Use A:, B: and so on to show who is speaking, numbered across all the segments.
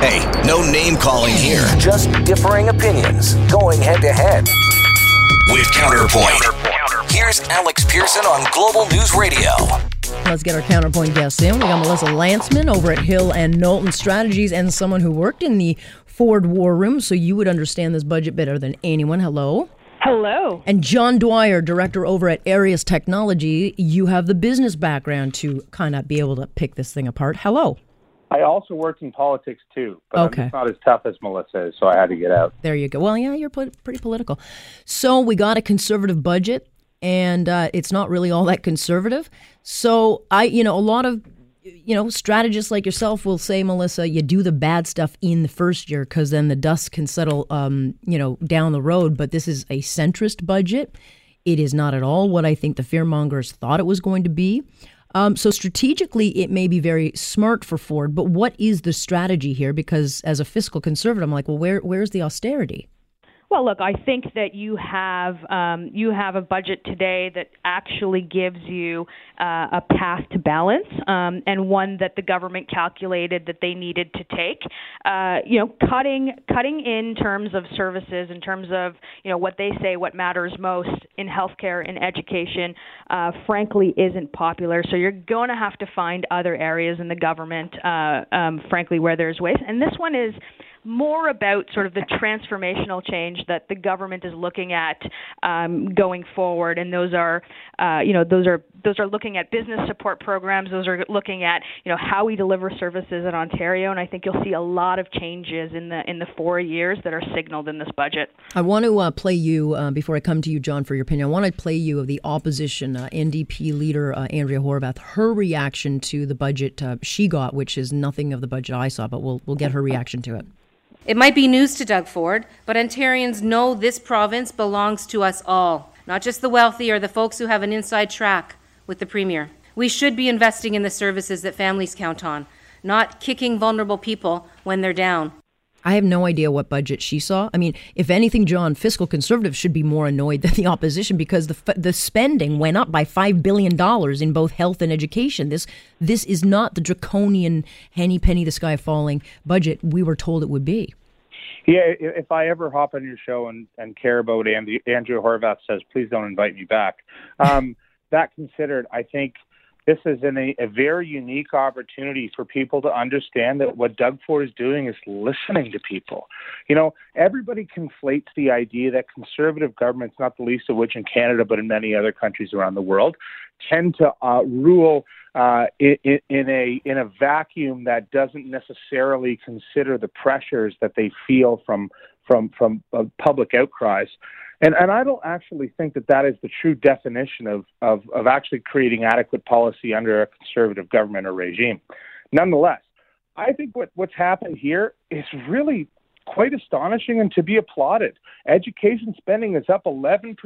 A: Hey, no name calling here.
B: Just differing opinions going head to head.
A: With Counterpoint. Here's Alex Pearson on Global News Radio.
C: Let's get our counterpoint guests in. We got Melissa Lantsman over at Hill and Knowlton Strategies and someone who worked in the Ford War Room, so you would understand this budget better than anyone. Hello.
D: Hello.
C: And John Dwyer, director over at Arius Technology. You have the business background to kind of be able to pick this thing apart. Hello.
E: I also worked in politics too, but
C: Okay.
E: I'm not as tough as Melissa is, so I had to get out.
C: There you go. Well, yeah, you're pretty political. So we got a conservative budget, and uh, it's not really all that conservative. So I, you know, a lot of, you know, strategists like yourself will say, Melissa, you do the bad stuff in the first year because then the dust can settle, um, you know, down the road. But this is a centrist budget. It is not at all what I think the fearmongers thought it was going to be. Um, so strategically, it may be very smart for Ford, but what is the strategy here? Because as a fiscal conservative, I'm like, well, where where's the austerity?
D: Well, look, I think that you have um, you have a budget today that actually gives you uh, a path to balance, um, and one that the government calculated that they needed to take. Uh, you know, cutting cutting in terms of services, in terms of you know what they say what matters most in healthcare and education, uh, frankly, isn't popular. So you're going to have to find other areas in the government, uh, um, frankly, where there's waste. And this one is more about sort of the transformational change that the government is looking at um, going forward, and those are, uh, you know, those are those are looking at business support programs. Those are looking at, you know, how we deliver services in Ontario, and I think you'll see a lot of changes in the in the four years that are signaled in this budget.
C: I want to uh, play you uh, before I come to you, John, for your opinion. I want to play you of the opposition uh, NDP leader uh, Andrea Horwath, her reaction to the budget uh, she got, which is nothing of the budget I saw, but we'll we'll get her reaction to it.
F: It might be news to Doug Ford, but Ontarians know this province belongs to us all, not just the wealthy or the folks who have an inside track with the Premier. We should be investing in the services that families count on, not kicking vulnerable people when they're down.
C: I have no idea what budget she saw. I mean, if anything, John, fiscal conservatives should be more annoyed than the opposition because the the spending went up by five billion dollars in both health and education. This this is not the draconian henny penny the sky falling budget we were told it would be.
E: Yeah, if I ever hop on your show and, and care about Andy, Andrew Horwath says, please don't invite me back. Um, that considered, I think this is in a, a very unique opportunity for people to understand that what Doug Ford is doing is listening to people. You know, everybody conflates the idea that conservative governments, not the least of which in Canada, but in many other countries around the world, tend to uh, rule uh, in, in a in a vacuum that doesn't necessarily consider the pressures that they feel from from from uh, public outcries. And and I don't actually think that that is the true definition of of of actually creating adequate policy under a conservative government or regime. Nonetheless, I think what what's happened here is really quite astonishing and to be applauded. Education spending is up 11%.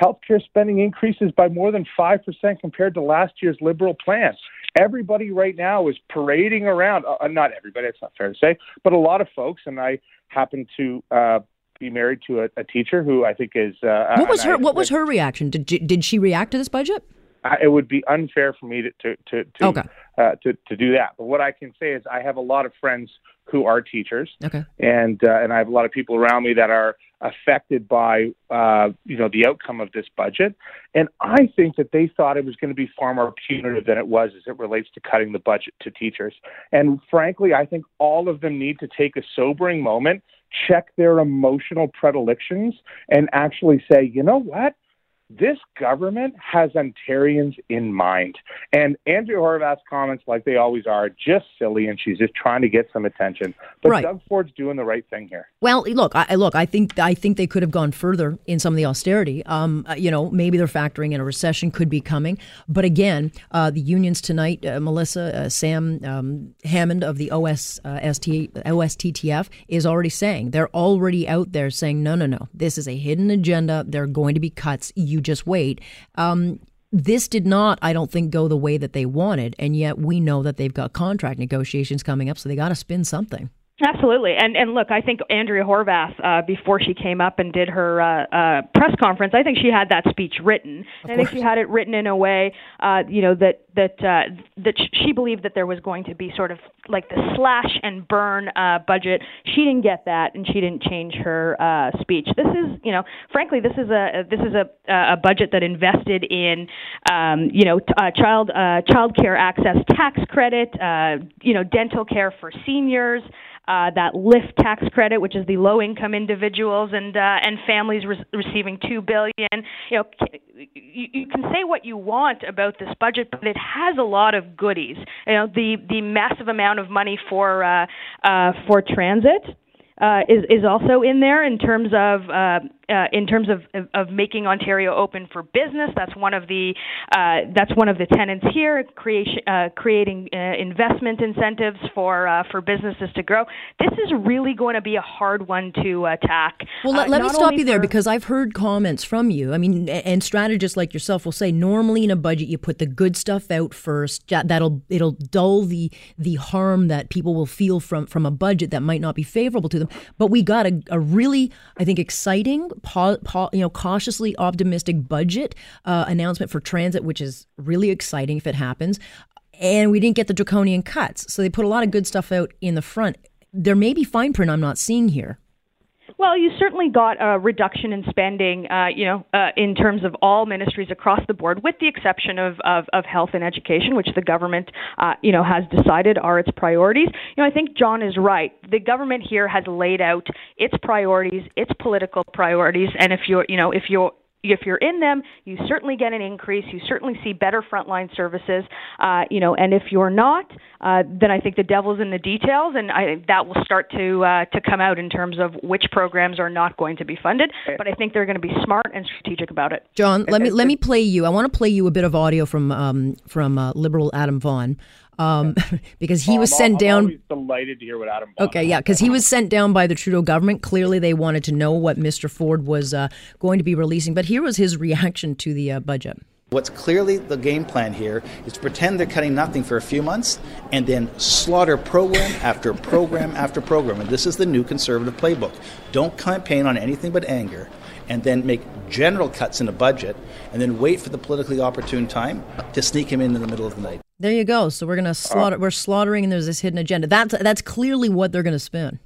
E: Healthcare spending increases by more than 5% compared to last year's Liberal plan. Everybody right now is parading around, uh, not everybody, it's not fair to say, but a lot of folks, and I happen to uh, be married to a, a teacher who I think is. Uh,
C: What was her
E: I-
C: What was her reaction? Did did she react to this budget?
E: I, it would be unfair for me to to to to,
C: Okay.
E: Uh, to to do that. But what I can say is I have a lot of friends who are teachers,
C: Okay.
E: and uh, and I have a lot of people around me that are affected by uh, you know the outcome of this budget. And I think that they thought it was going to be far more punitive than it was as it relates to cutting the budget to teachers. And frankly, I think all of them need to take a sobering moment, check their emotional predilections, and actually say, you know what? This government has Ontarians in mind. And Andrew Horwath's comments, like they always are, just silly, and she's just trying to get some attention. But
C: Right.
E: Doug Ford's doing the right thing here.
C: Well, look, I, look. I think I think they could have gone further in some of the austerity. Um, uh, you know, maybe they're factoring in a recession could be coming. But again, uh, the unions tonight, uh, Melissa, uh, Sam um, Hammond of the OS, uh, ST, OSTTF is already saying they're already out there saying, no, no, no, this is a hidden agenda. There are going to be cuts. You just wait. Um, this did not, I don't think, go the way that they wanted, and yet we know that they've got contract negotiations coming up, so they got to spin something.
D: Absolutely, and and look, I think Andrea Horwath, uh, before she came up and did her uh, uh, press conference, I think she had that speech written. I think she had it written in a way, uh, you know, that that uh, that she believed that there was going to be sort of like the slash and burn uh, budget. She didn't get that, and she didn't change her uh, speech. This is, you know, frankly, this is a this is a a budget that invested in, um, you know, t- uh, child uh, child care access tax credit, uh, you know, dental care for seniors uh, that LIFT tax credit, which is the low-income individuals and uh, and families re- receiving two billion. You know, you, you can say what you want about this budget, but it has a lot of goodies. You know, the the massive amount of money for uh, uh, for transit uh, is is also in there in terms of uh, uh, in terms of, of, of making Ontario open for business. That's one of the uh, that's one of the tenants here. Creation, uh, creating uh, investment incentives for uh, for businesses to grow. This is really going to be a hard one to attack.
C: Well, let, let me stop you there because I've heard comments from you. I mean, and strategists like yourself will say normally in a budget you put the good stuff out first. That'll it'll dull the the harm that people will feel from from a budget that might not be favorable to them. But we got a, a really, I think, exciting, you know, cautiously optimistic budget uh, announcement for transit, which is really exciting if it happens. And we didn't get the draconian cuts, so they put a lot of good stuff out in the front. There may be fine print I'm not seeing here.
D: Well, you certainly got a reduction in spending, uh, you know, uh, in terms of all ministries across the board, with the exception of, of, of health and education, which the government, uh, you know, has decided are its priorities. You know, I think John is right. The government here has laid out its priorities, its political priorities, and if you're, you know, if you're if you're in them, you certainly get an increase. You certainly see better frontline services. Uh, you know, and if you're not, uh, then I think the devil's in the details, and I, that will start to uh, to come out in terms of which programs are not going to be funded. But I think they're going to be smart and strategic about it.
C: John, let me let me play you. I want to play you a bit of audio from um, from uh, Liberal Adam Vaughan um, because he was sent
E: I'm
C: down.
E: delighted to hear what Adam.
C: okay, yeah, because he was sent down by the Trudeau government. Clearly, they wanted to know what Mr. Ford was uh, going to be releasing. But here was his reaction to the uh, budget.
G: What's clearly the game plan here is to pretend they're cutting nothing for a few months and then slaughter program after program after program. And this is the new conservative playbook. Don't campaign on anything but anger and then make general cuts in a budget and then wait for the politically opportune time to sneak him in in the middle of the night.
C: There you go. So we're going to slaughter. Uh, we're slaughtering, and there's this hidden agenda. That's that's clearly what they're going to spin.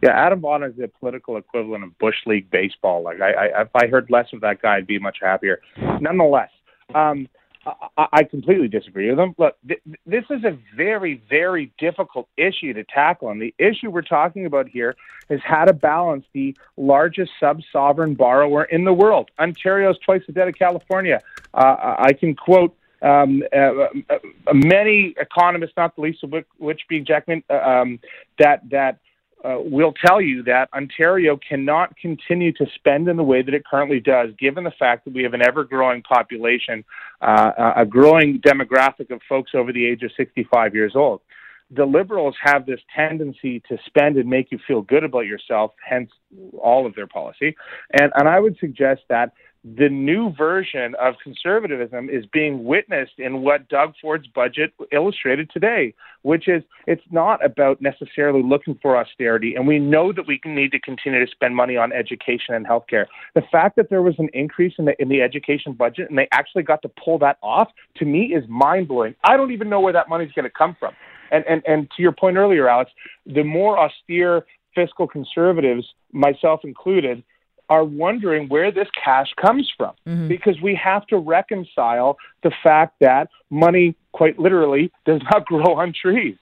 E: Yeah, Adam Vaughan is the political equivalent of bush league baseball. Like I, I, if I heard less of that guy, I'd be much happier. Nonetheless, um, I, I completely disagree with him. Look, th- this is a very, very difficult issue to tackle, and the issue we're talking about here is how to balance the largest sub-sovereign borrower in the world. Ontario's twice the debt of California. Uh, I can quote um, uh, uh, many economists, not the least of which, being Jackman, uh, um, that that uh, will tell you that Ontario cannot continue to spend in the way that it currently does, given the fact that we have an ever-growing population, uh, a growing demographic of folks over the age of 65 years old. The Liberals have this tendency to spend and make you feel good about yourself, hence all of their policy. And, and I would suggest that the new version of conservatism is being witnessed in what Doug Ford's budget illustrated today, which is it's not about necessarily looking for austerity. And we know that we need to continue to spend money on education and healthcare. The fact that there was an increase in the, in the education budget and they actually got to pull that off, to me, is mind blowing. I don't even know where that money's going to come from. And, and, and to your point earlier, Alex, the more austere fiscal conservatives, myself included, are wondering where this cash comes from mm-hmm. because we have to reconcile the fact that money, quite literally, does not grow on trees.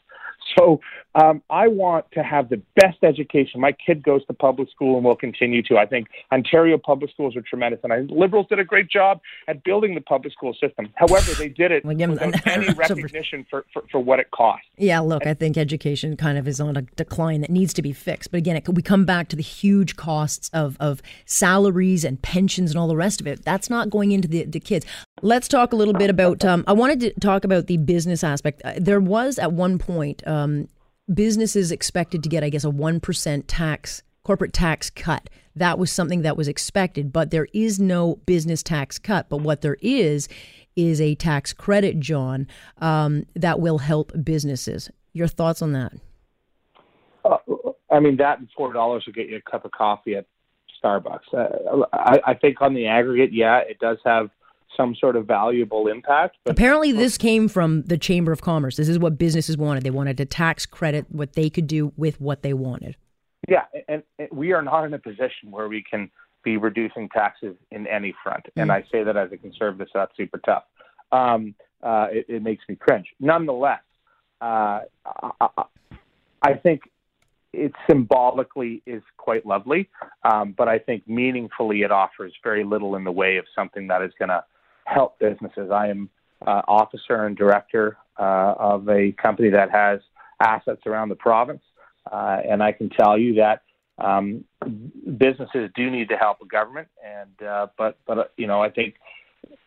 E: So um, I want to have the best education. My kid goes to public school and will continue to. I think Ontario public schools are tremendous, and I think Liberals did a great job at building the public school system. However, they did it without any recognition for, for, for, what it cost.
C: Yeah, look, I think education kind of is on a decline that needs to be fixed. But again, it, we come back to the huge costs of, of salaries and pensions and all the rest of it. That's not going into the, the kids. Let's talk a little bit about. Um, I wanted to talk about the business aspect. Uh, there was at one point um, businesses expected to get, I guess, a one percent tax corporate tax cut. That was something that was expected, but there is no business tax cut. But what there is is a tax credit, John, um, that will help businesses. Your thoughts on that?
E: Uh, I mean, that and four dollars will get you a cup of coffee at Starbucks. Uh, I, I think on the aggregate, yeah, it does have some sort of valuable impact.
C: But apparently, this came from the Chamber of Commerce. This is what businesses wanted. They wanted to tax credit what they could do with what they wanted.
E: Yeah, and, and we are not in a position where we can be reducing taxes in any front. Mm. And I say that as a conservative, so that's super tough. Um, uh, it, it, makes me cringe. Nonetheless, uh, I, I, think it symbolically is quite lovely, um, but I think meaningfully it offers very little in the way of something that is going to help businesses. I am uh, officer and director uh, of a company that has assets around the province, uh, and I can tell you that um, businesses do need to help the government, and uh, but but uh, you know I think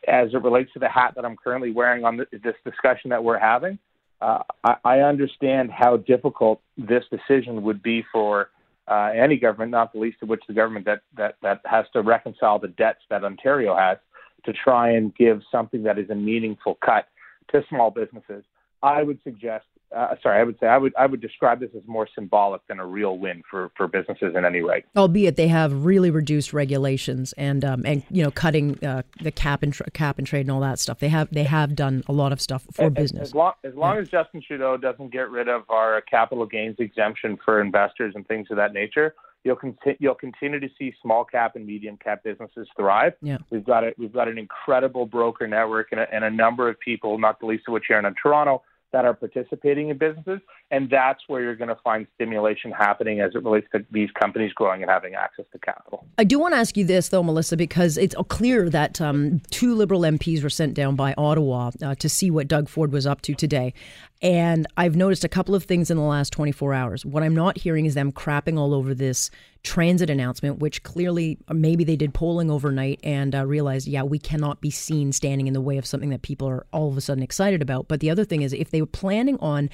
E: as it relates to the hat that I'm currently wearing on this discussion that we're having, uh, I, I understand how difficult this decision would be for uh, any government, not the least of which the government that, that that has to reconcile the debts that Ontario has to try and give something that is a meaningful cut to small businesses. I would suggest uh, sorry, I would say I would I would describe this as more symbolic than a real win for, for businesses in any way.
C: Albeit they have really reduced regulations and um, and you know cutting uh, the cap and cap and trade and all that stuff. They have they have done a lot of stuff for
E: as,
C: business.
E: As long as, long yeah. as Justin Trudeau doesn't get rid of our capital gains exemption for investors and things of that nature, you'll continue you'll continue to see small cap and medium cap businesses thrive.
C: Yeah.
E: We've got a, we've got an incredible broker network and a, and a number of people, not the least of which here in Toronto that are participating in businesses. And that's where you're going to find stimulation happening as it relates to these companies growing and having access to capital.
C: I do want to ask you this, though, Melissa, because it's clear that um, two Liberal MPs were sent down by Ottawa uh, to see what Doug Ford was up to today. And I've noticed a couple of things in the last 24 hours. What I'm not hearing is them crapping all over this transit announcement, which clearly uh, maybe they did polling overnight and uh, realized, yeah, we cannot be seen standing in the way of something that people are all of a sudden excited about. But the other thing is, if they were planning on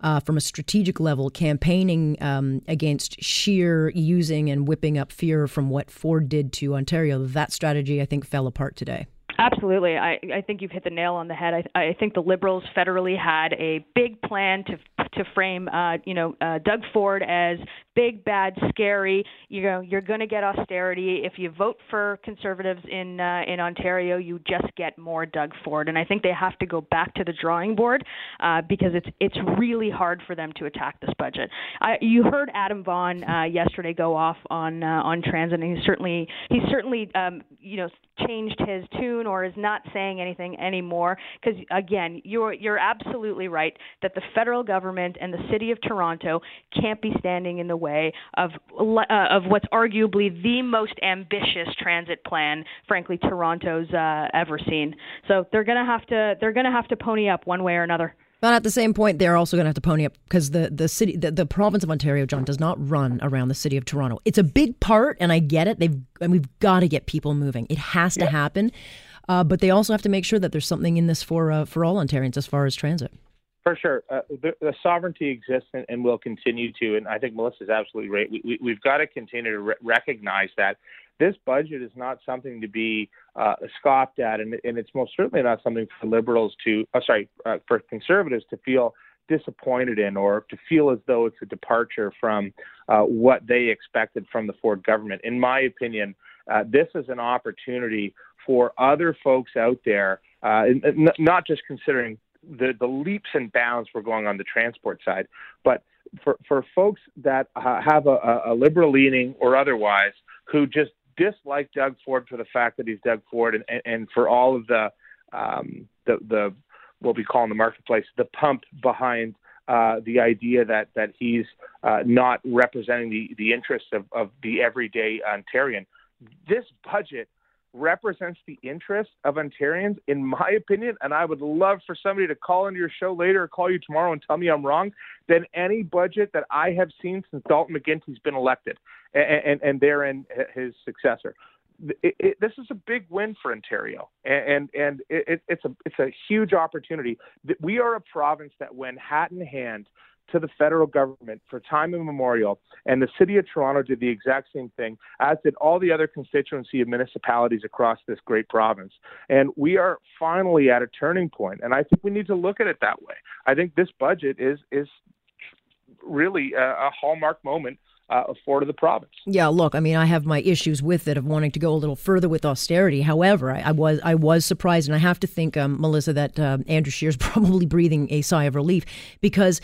C: uh, from a strategic level, campaigning um, against sheer using and whipping up fear from what Ford did to Ontario, that strategy, I think, fell apart today.
D: Absolutely. I, I think you've hit the nail on the head. I, I think the Liberals federally had a big plan to to frame, uh, you know, uh, Doug Ford as big, bad, scary. You know, you're going to get austerity. If you vote for Conservatives in uh, in Ontario, you just get more Doug Ford. And I think they have to go back to the drawing board uh, because it's it's really hard for them to attack this budget. I, you heard Adam Vaughan uh, yesterday go off on uh, on transit, and he's certainly he's certainly um, you know changed his tune or is not saying anything anymore. Because again you're you're absolutely right that the federal government and the city of Toronto can't be standing in the way of uh, of what's arguably the most ambitious transit plan frankly Toronto's uh, ever seen. So they're going to have to they're going to have to pony up one way or another
C: but at the same point, they're also going to have to pony up because the, the city, the, the province of Ontario, John, does not run around the city of Toronto. It's a big part, and I get it. They've and we've got to get people moving. It has to happen, uh, but they also have to make sure that there's something in this for uh, for all Ontarians as far as transit.
E: For sure, uh, the, the, sovereignty exists and, and, will continue to. And I think Melissa's absolutely right. We, we, have got to continue to re- recognize that this budget is not something to be uh, scoffed at, and, and, it's most certainly not something for liberals to, uh, sorry, uh, for conservatives to feel disappointed in or to feel as though it's a departure from uh, what they expected from the Ford government. In my opinion, uh, this is an opportunity for other folks out there, uh, not just considering the, the leaps and bounds we're going on the transport side, but for, for folks that have a, a liberal leaning or otherwise who just dislike Doug Ford for the fact that he's Doug Ford, and, and, and for all of the um, the the what we call in the marketplace the pump behind uh, the idea that that he's uh, not representing the the interests of, of the everyday Ontarian. This budget represents the interests of Ontarians, in my opinion, and I would love for somebody to call into your show later or call you tomorrow and tell me I'm wrong, than any budget that I have seen since Dalton McGuinty's been elected and, and, and therein his successor. It, it, this is a big win for Ontario, and and it, it's a it's a huge opportunity. We are a province that, when hat in hand, to the federal government for time immemorial, and the city of Toronto did the exact same thing, as did all the other constituency of municipalities across this great province. And we are finally at a turning point, and I think we need to look at it that way. I think this budget is is really a, a hallmark moment uh, for the province.
C: Yeah, look, I mean, I have my issues with it of wanting to go a little further with austerity. However, I, I was I was surprised, and I have to think, um, Melissa, that uh, Andrew Scheer's probably breathing a sigh of relief because,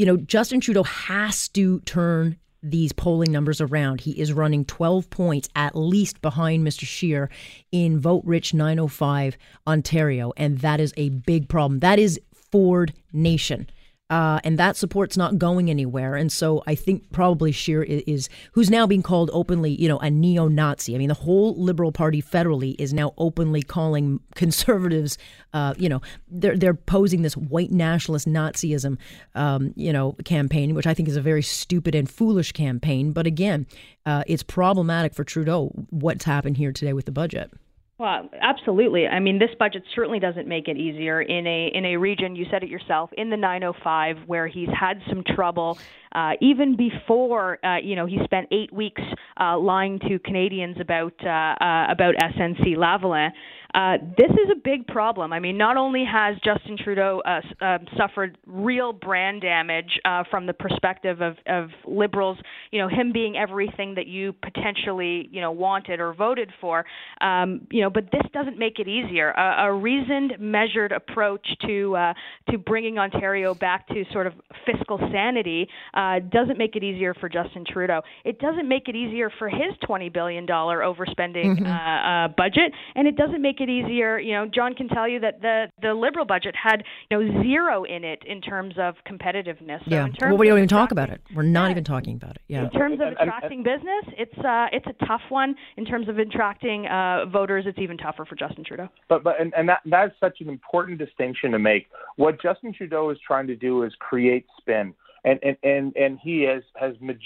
C: you know, Justin Trudeau has to turn these polling numbers around. He is running 12 points at least behind Mr. Scheer in vote rich 905 Ontario, and that is a big problem. That is Ford Nation. Uh, and that support's not going anywhere. And so I think probably Scheer is, is, who's now being called openly, you know, a neo-Nazi. I mean, the whole Liberal Party federally is now openly calling conservatives, uh, you know, they're they're posing this white nationalist Nazism, um, you know, campaign, which I think is a very stupid and foolish campaign. But again, uh, it's problematic for Trudeau what's happened here today with the budget.
D: Well, absolutely. I mean, this budget certainly doesn't make it easier in a in a region. You said it yourself in the 905, where he's had some trouble uh, even before uh, you know he spent eight weeks uh, lying to Canadians about uh, uh, about SNC Lavalin. Uh, this is a big problem. I mean, not only has Justin Trudeau uh, uh, suffered real brand damage uh, from the perspective of, of liberals, you know, him being everything that you potentially, you know, wanted or voted for, um, you know, but this doesn't make it easier. A, a reasoned, measured approach to uh, to bringing Ontario back to sort of fiscal sanity uh, doesn't make it easier for Justin Trudeau. It doesn't make it easier for his twenty billion dollar overspending mm-hmm. uh, uh, budget, and it doesn't make it easier. You know, John can tell you that the the liberal budget had you know zero in it in terms of competitiveness.
C: So
D: yeah.
C: well, we don't even talk about it. We're not yeah. even talking about it. Yeah.
D: In terms of attracting business, it's uh, it's a tough one. In terms of attracting uh, voters, it's even tougher for Justin Trudeau.
E: But but and, and that that's such an important distinction to make. What Justin Trudeau is trying to do is create spin and and and, and he has has magi-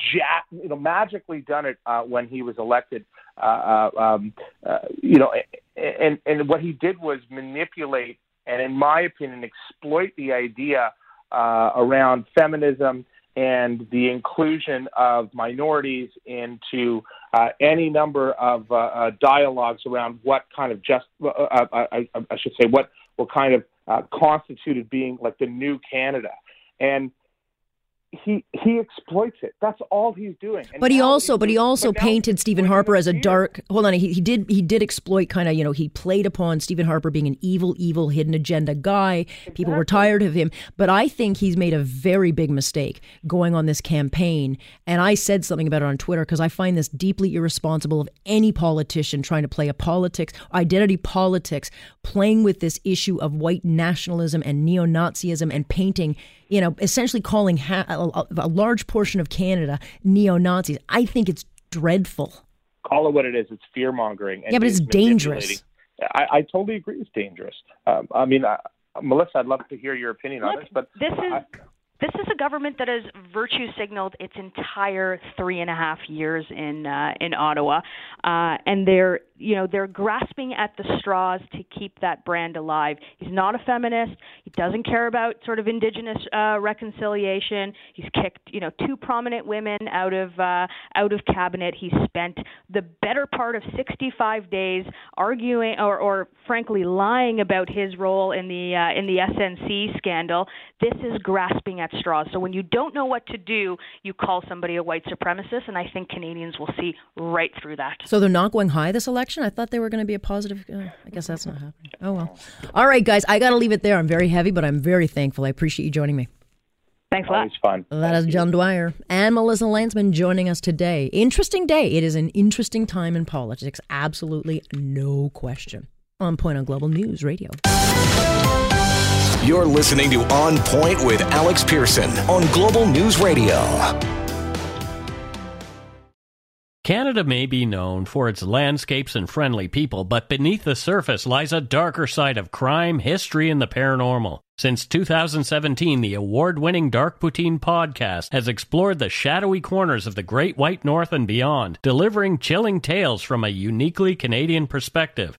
E: you know magically done it uh, when he was elected. Uh, uh, um, uh, you know, and and what he did was manipulate and, in my opinion, exploit the idea uh, around feminism and the inclusion of minorities into uh, any number of uh, uh, dialogues around what kind of just, uh, uh, I, I, should say, what what kind of constituted being like the new Canada. And he he exploits it. That's all he's doing.
C: And but he also, but he also but painted Stephen Harper as a dark. Hold on, he, he did he did exploit kind of you know he played upon Stephen Harper being an evil, evil hidden agenda guy. Exactly. People were tired of him, but I think he's made a very big mistake going on this campaign. And I said something about it on Twitter because I find this deeply irresponsible of any politician trying to play a politics identity politics, playing with this issue of white nationalism and neo Nazism and painting you know, essentially calling ha- a, a large portion of Canada neo Nazis. I think it's dreadful.
E: Call it what it is. It's fear mongering.
C: Yeah, but it's dangerous.
E: I, I, totally agree. It's dangerous. Um, I mean, uh, Melissa, I'd love to hear your opinion
D: Look,
E: on this, but
D: this is. I, this is a government that has virtue signaled its entire three and a half years in uh, in Ottawa, uh, and they're you know they're grasping at the straws to keep that brand alive. He's not a feminist. He doesn't care about sort of indigenous uh, reconciliation. He's kicked you know two prominent women out of uh, out of cabinet. He spent the better part of 65 days arguing or, or frankly lying about his role in the uh, in the SNC scandal. This is grasping at straws. So when you don't know what to do, you call somebody a white supremacist, and I think Canadians will see right through that.
C: So they're not going high this election. I thought they were going to be a positive. Uh, I guess that's not happening. Oh well. All right, guys, I got to leave it there. I'm very heavy, but I'm very thankful. I appreciate you joining me.
D: Thanks a lot.
E: Always fun.
C: That is John Dwyer and Melissa Lantsman joining us today. Interesting day. It is an interesting time in politics. Absolutely no question. On Point on Global News Radio.
A: You're listening to On Point with Alex Pearson on Global News Radio.
H: Canada may be known for its landscapes and friendly people, but beneath the surface lies a darker side of crime, history, and the paranormal. Since 2017, the award winning Dark Poutine podcast has explored the shadowy corners of the Great White North and beyond, delivering chilling tales from a uniquely Canadian perspective.